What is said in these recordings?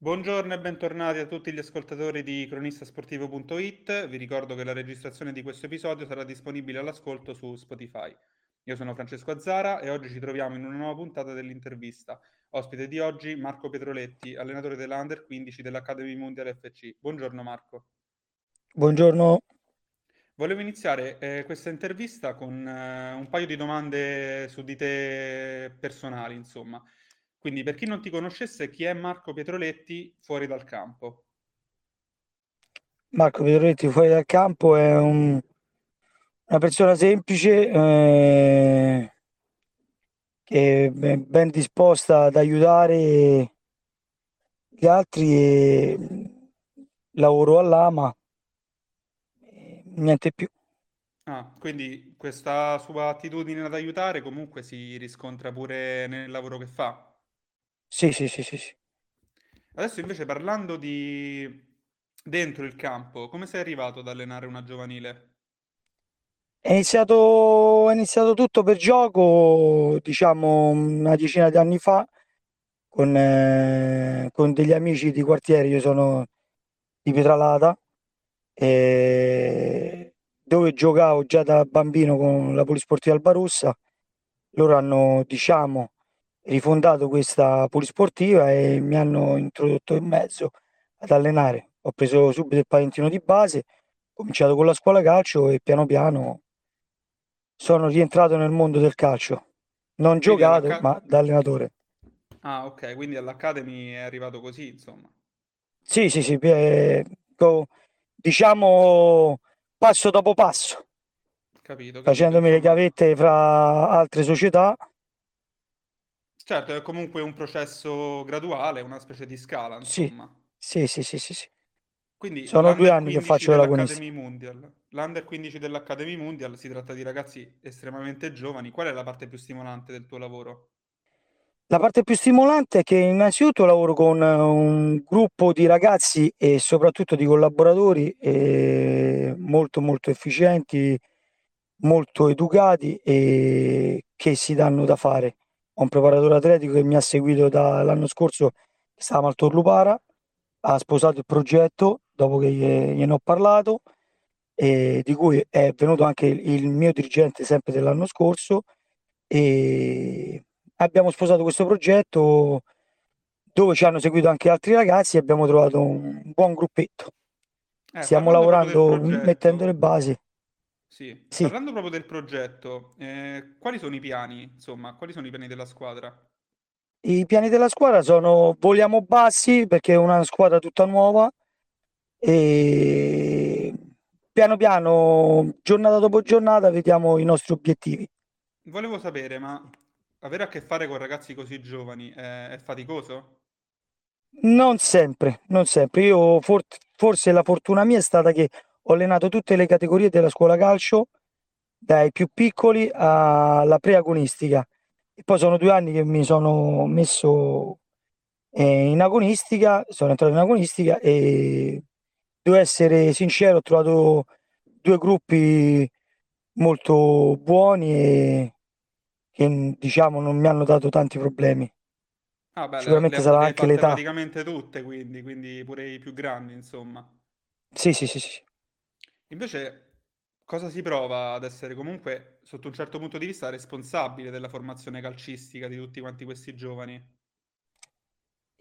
Buongiorno e bentornati a tutti gli ascoltatori di cronistasportivo.it. Vi ricordo che la registrazione di questo episodio sarà disponibile all'ascolto su Spotify. Io sono Francesco Azzara e oggi ci troviamo in una nuova puntata dell'intervista. Ospite di oggi Marco Petroletti, allenatore dell'Under 15 dell'Academy Mondial FC. Buongiorno Marco. Buongiorno. Volevo iniziare eh, questa intervista con eh, un paio di domande su di te personali, insomma. Quindi, per chi non ti conoscesse, chi è Marco Pietroletti fuori dal campo? Marco Pietroletti fuori dal campo è un, una persona semplice eh, che è ben disposta ad aiutare gli altri e lavoro all'AMA, niente più. Ah, quindi questa sua attitudine ad aiutare comunque si riscontra pure nel lavoro che fa? Sì, sì, sì, sì, sì. Adesso invece parlando di dentro il campo, come sei arrivato ad allenare una giovanile? È iniziato, è iniziato tutto per gioco, diciamo, una decina di anni fa, con, eh, con degli amici di quartiere, io sono di Pietralata, e dove giocavo già da bambino con la Polisportiva Albarussa, loro hanno, diciamo, rifondato questa polisportiva e mi hanno introdotto in mezzo ad allenare. Ho preso subito il patentino di base, ho cominciato con la scuola calcio e piano piano sono rientrato nel mondo del calcio. Non giocato, ma da allenatore. Ah, ok, quindi all'Academy è arrivato così, insomma. Sì, sì, sì, eh, diciamo passo dopo passo. Capito, capito facendomi le gavette fra altre società Certo, è comunque un processo graduale, una specie di scala, insomma. Sì, sì, sì, sì. sì. Quindi sono due anni che faccio l'agonista. Mondial. L'Under 15 dell'Academy Mondial si tratta di ragazzi estremamente giovani. Qual è la parte più stimolante del tuo lavoro? La parte più stimolante è che innanzitutto lavoro con un gruppo di ragazzi e soprattutto di collaboratori eh, molto molto efficienti, molto educati e che si danno da fare ho un preparatore atletico che mi ha seguito dall'anno scorso, che stava al Torlupara, ha sposato il progetto dopo che gliene ho parlato, e di cui è venuto anche il mio dirigente sempre dell'anno scorso e abbiamo sposato questo progetto dove ci hanno seguito anche altri ragazzi e abbiamo trovato un buon gruppetto. Eh, Stiamo lavorando mettendo le basi. Sì. Sì. Parlando proprio del progetto, eh, quali sono i piani, insomma, quali sono i piani della squadra? I piani della squadra sono vogliamo bassi perché è una squadra tutta nuova e piano piano, giornata dopo giornata, vediamo i nostri obiettivi. Volevo sapere, ma avere a che fare con ragazzi così giovani è, è faticoso? Non sempre, non sempre. Io for- forse la fortuna mia è stata che ho allenato tutte le categorie della scuola calcio, dai più piccoli alla preagonistica. E poi sono due anni che mi sono messo eh, in agonistica, sono entrato in agonistica e devo essere sincero, ho trovato due gruppi molto buoni e che diciamo non mi hanno dato tanti problemi. Ah, beh, Sicuramente le, le sarà anche l'età. Praticamente tutte, quindi, quindi pure i più grandi, insomma. Sì, sì, sì, sì. Invece, cosa si prova ad essere comunque, sotto un certo punto di vista, responsabile della formazione calcistica di tutti quanti questi giovani?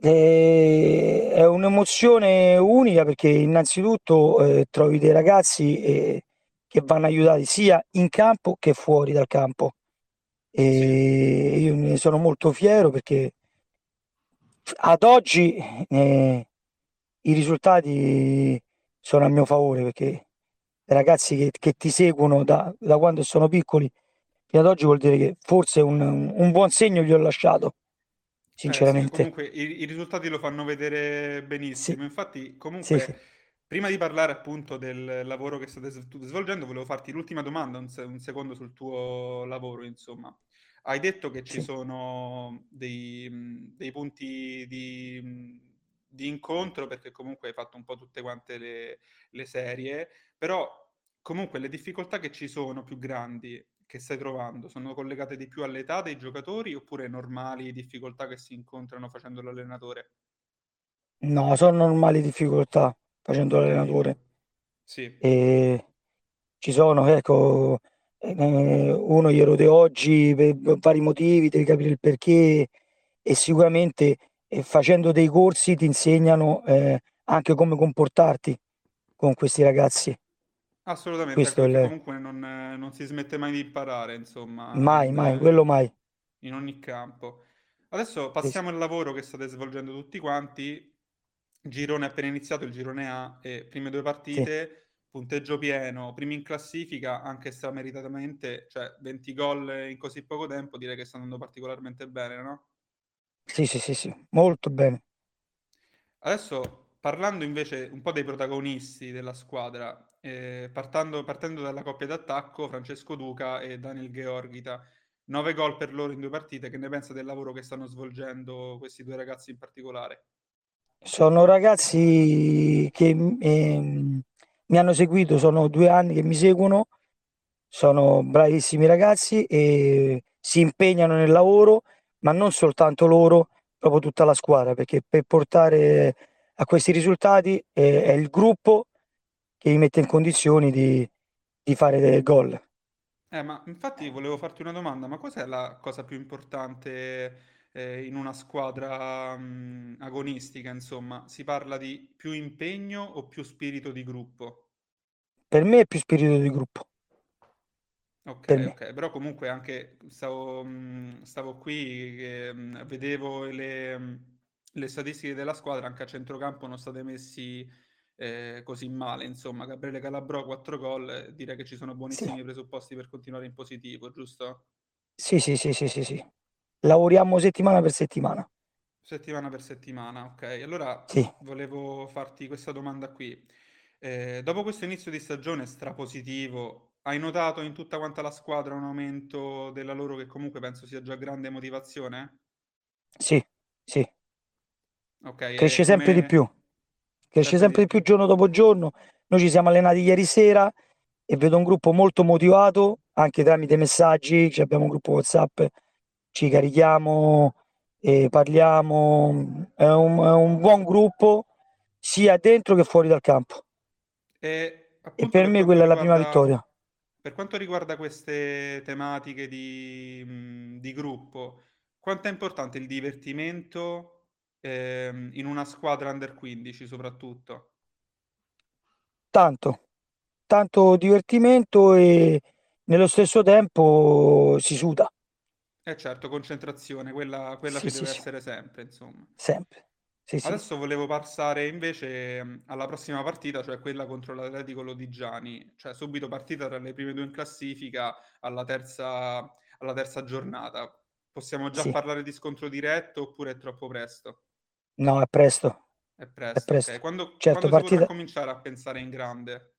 Eh, è un'emozione unica perché innanzitutto eh, trovi dei ragazzi eh, che vanno aiutati sia in campo che fuori dal campo. E io ne sono molto fiero perché ad oggi eh, i risultati sono a mio favore perché ragazzi che, che ti seguono da, da, quando sono piccoli fino ad oggi vuol dire che forse un, un buon segno gli ho lasciato sinceramente. Eh sì, comunque i, i, risultati lo fanno vedere benissimo. Sì. Infatti, comunque, sì, prima di parlare appunto del lavoro che state svolgendo, volevo farti l'ultima domanda, un, un secondo sul tuo lavoro, insomma. Hai detto che ci sono dei, dei punti di, di, incontro, perché comunque hai fatto un po' tutte quante le, le serie, però comunque le difficoltà che ci sono più grandi che stai trovando sono collegate di più all'età dei giocatori oppure normali difficoltà che si incontrano facendo l'allenatore? No, sono normali difficoltà facendo l'allenatore. sì, E ci sono, ecco, eh, uno gli erode oggi per vari motivi, devi capire il perché e sicuramente eh, facendo dei corsi ti insegnano eh, anche come comportarti con questi ragazzi. Assolutamente, Questo il... comunque non, non si smette mai di imparare, insomma, Mai, mai, nel- quello mai. in ogni campo. Adesso Sì, sì. passiamo al lavoro che state svolgendo tutti quanti. Girone appena iniziato, il girone A, e prime due Sì, partite, punteggio pieno, primi in classifica, anche strameritatamente, cioè 20 gol in così poco tempo, direi che sta andando particolarmente bene, no? sì, sì, sì, sì, molto bene. Adesso parlando invece un po' dei protagonisti della squadra, eh, partando- partendo dalla coppia d'attacco, Francesco Duca e Daniel Georgita, 9 gol per loro in due partite, che ne pensa del lavoro che stanno svolgendo questi due ragazzi in particolare? Sono ragazzi che ehm, mi hanno seguito, sono due anni che mi seguono, sono bravissimi ragazzi e si impegnano nel lavoro, ma non soltanto loro, proprio tutta la squadra, perché per portare a questi risultati eh, è il gruppo che li mette in condizioni di, di fare dei gol. Eh, ma infatti volevo farti una domanda, ma cos'è la cosa più importante eh, in una squadra mh, agonistica, insomma? Si parla di più impegno o più spirito di gruppo? Per me è più spirito di gruppo, per Ok, me. ok, però comunque anche stavo, mh, stavo qui che mh, vedevo le, le statistiche della squadra, anche a centrocampo non state messi eh, così male, insomma, Gabriele Calabrò 4 gol, direi che ci sono Sì, buonissimi presupposti per continuare in positivo, giusto? sì, sì, sì, sì, sì, sì. Lavoriamo settimana per settimana. Settimana per settimana, ok. Allora Sì. volevo farti questa domanda qui. Eh, dopo questo inizio di stagione strapositivo, hai notato in tutta quanta la squadra un aumento della loro che comunque penso sia già grande motivazione? Sì, sì, Ok, e cresce sempre di più, cresce sempre di più giorno dopo giorno. Noi ci siamo allenati ieri sera e vedo un gruppo molto motivato, anche tramite messaggi, ci abbiamo un gruppo WhatsApp, ci carichiamo e parliamo. È un, è un buon gruppo sia dentro che fuori dal campo. E E per me quella è la prima riguarda, vittoria. per quanto riguarda queste tematiche di, di gruppo, quanto è importante il divertimento ehm, in una squadra under 15 soprattutto? Tanto, tanto divertimento e nello stesso tempo si suda. Eh certo, concentrazione, quella, quella Sì, ci sì, deve sì, essere sempre, insomma. sempre. Adesso volevo passare invece mh, alla prossima partita, cioè quella contro l'Atletico Lodigiani, cioè subito partita tra le prime due in classifica alla terza, alla terza giornata. Possiamo già parlare di scontro diretto oppure è troppo presto? No, è presto, È è presto, ok. presto. Quando, Certo, quando partita... cominciare a pensare in grande?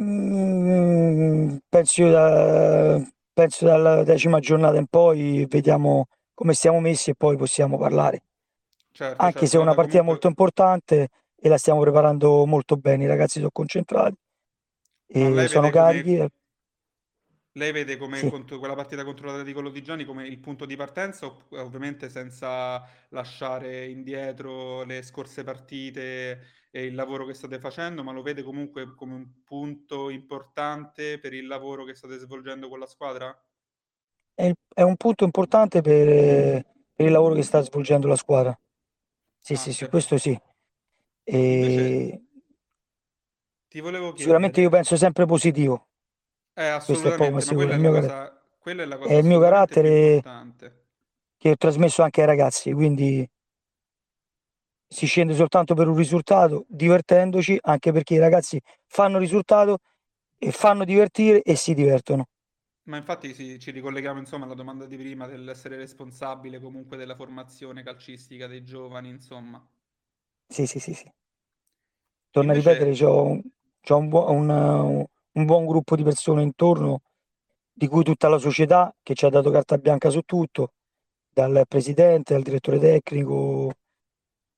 Mm, penso, io da- penso dalla decima giornata in poi vediamo come stiamo messi e poi possiamo parlare. Certo, Anche se certo, è una partita molto comunque, importante e la stiamo preparando molto bene, i ragazzi sono concentrati e sono carichi. come Lei vede come Sì. contro- quella partita contro l'Atletico Lodigiani come il punto di partenza, opp- ovviamente senza lasciare indietro le scorse partite e il lavoro che state facendo, ma lo vede comunque come un punto importante per il lavoro che state svolgendo con la squadra? È, è un punto importante per, per il lavoro che sta svolgendo la squadra. Sì, sì, sì, Anche. questo sì. Invece E ti volevo sicuramente io chiedere, penso sempre positivo, eh, questo è assolutamente, ma sicuro. quella È è cosa, quella è la è cosa il mio carattere che ho trasmesso anche ai ragazzi, quindi si scende soltanto per un risultato, divertendoci, anche perché i ragazzi fanno risultato e fanno divertire e si divertono. Ma infatti sì, ci ricolleghiamo insomma alla domanda di prima dell'essere responsabile comunque della formazione calcistica dei giovani, insomma. Sì, sì, sì, sì. Torno a ripetere, Invece, c'ho, un, c'ho un, buo- un, un buon gruppo di persone intorno, di cui tutta la società che ci ha dato carta bianca su tutto, dal presidente al direttore tecnico,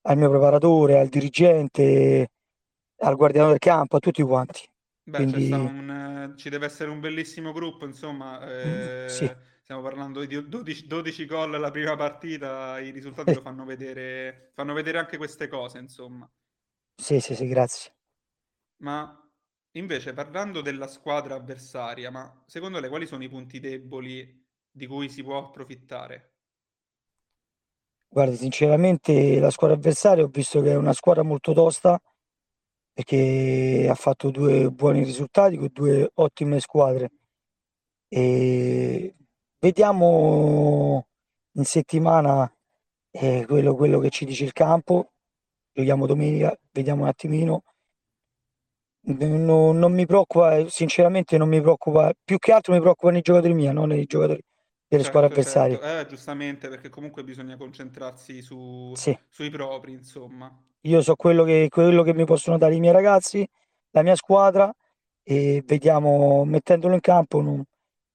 al mio preparatore, al dirigente, al guardiano del campo, a tutti quanti. beh, Quindi un, eh, ci deve essere un bellissimo gruppo, insomma, mm, sì, eh, stiamo parlando di 12, 12 gol alla prima partita, i risultati lo fanno vedere, fanno vedere anche queste cose, insomma. Sì, sì, sì, grazie. Ma invece parlando della squadra avversaria, ma secondo lei quali sono i punti deboli di cui si può approfittare? Guarda, sinceramente la squadra avversaria ho visto che è una squadra molto tosta perché ha fatto due buoni risultati con due ottime squadre. E vediamo in settimana eh, quello, quello che ci dice il campo. Giochiamo domenica, vediamo un attimino. Non, non mi preoccupa, sinceramente non mi preoccupa, più che altro mi preoccupano i giocatori miei, non i giocatori delle Certo, squadre avversarie. certo. Eh, giustamente, perché comunque bisogna concentrarsi su, Sì. sui propri, insomma. Io so quello che, quello che mi possono dare i miei ragazzi, la mia squadra e vediamo, mettendolo in campo, non,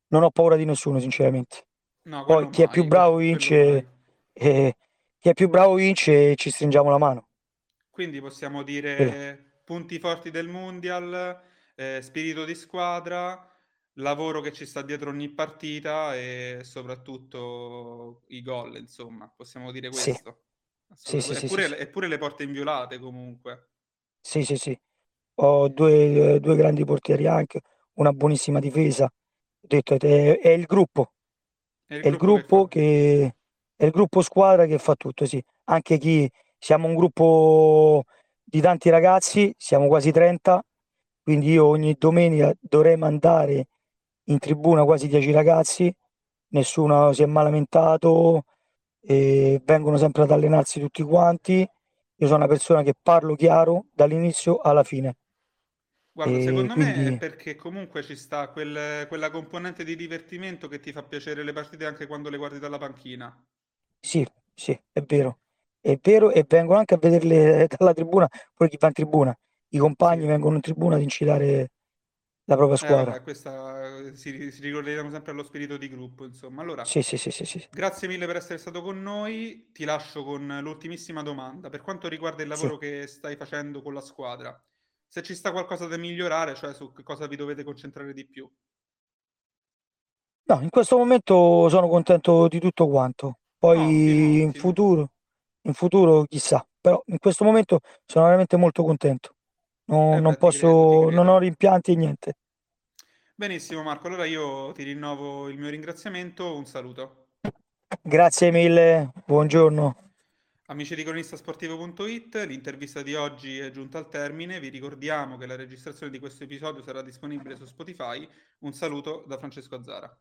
non ho paura di nessuno, sinceramente. No, Poi quello chi è più mai, bravo quello vince, mai. e chi è più bravo vince e ci stringiamo la mano. Quindi possiamo Quello. dire punti forti del Mundial, eh, spirito di squadra, lavoro che ci sta dietro ogni partita e soprattutto i gol, insomma, possiamo dire questo. sì, sì, Eppure, sì, eppure le porte inviolate comunque. sì, sì, sì. Ho due, due grandi portieri anche, una buonissima difesa. Ho detto, è, è il gruppo, È il è il gruppo che che è il gruppo squadra che fa tutto, sì. Anche chi siamo un gruppo di tanti ragazzi, siamo quasi 30, quindi io ogni domenica dovrei mandare in tribuna quasi 10 ragazzi, nessuno si è mai lamentato, vengono sempre ad allenarsi tutti quanti. Io sono una persona che parlo chiaro dall'inizio alla fine. Guarda, secondo me è quindi perché comunque ci sta quel- quella componente di divertimento che ti fa piacere le partite anche quando le guardi dalla panchina. sì, sì, è vero. È vero e vengono anche a vederle dalla tribuna, poi chi va in tribuna. I compagni vengono in tribuna ad incitare la propria Eh squadra. questa eh, si, si ricolleghiamo sempre allo spirito di gruppo, insomma. Allora, Sì, sì, sì, sì, sì. grazie mille per essere stato con noi. Ti lascio con l'ultimissima domanda. Per quanto riguarda il Sì. lavoro che stai facendo con la squadra, se ci sta qualcosa da migliorare, cioè su che cosa vi dovete concentrare di più. No, in questo momento sono contento di tutto quanto. Poi in ottimo. futuro, in futuro chissà, però in questo momento sono veramente molto contento. Non, Eh non beh, ti credo, posso, non ho credo. rimpianti e niente. Benissimo, Marco. Allora io ti rinnovo il mio ringraziamento. Un saluto. Grazie mille, buongiorno. Amici di cronistasportivo.it, l'intervista di oggi è giunta al termine. Vi ricordiamo che la registrazione di questo episodio sarà disponibile su Spotify. Un saluto da Francesco Azzara.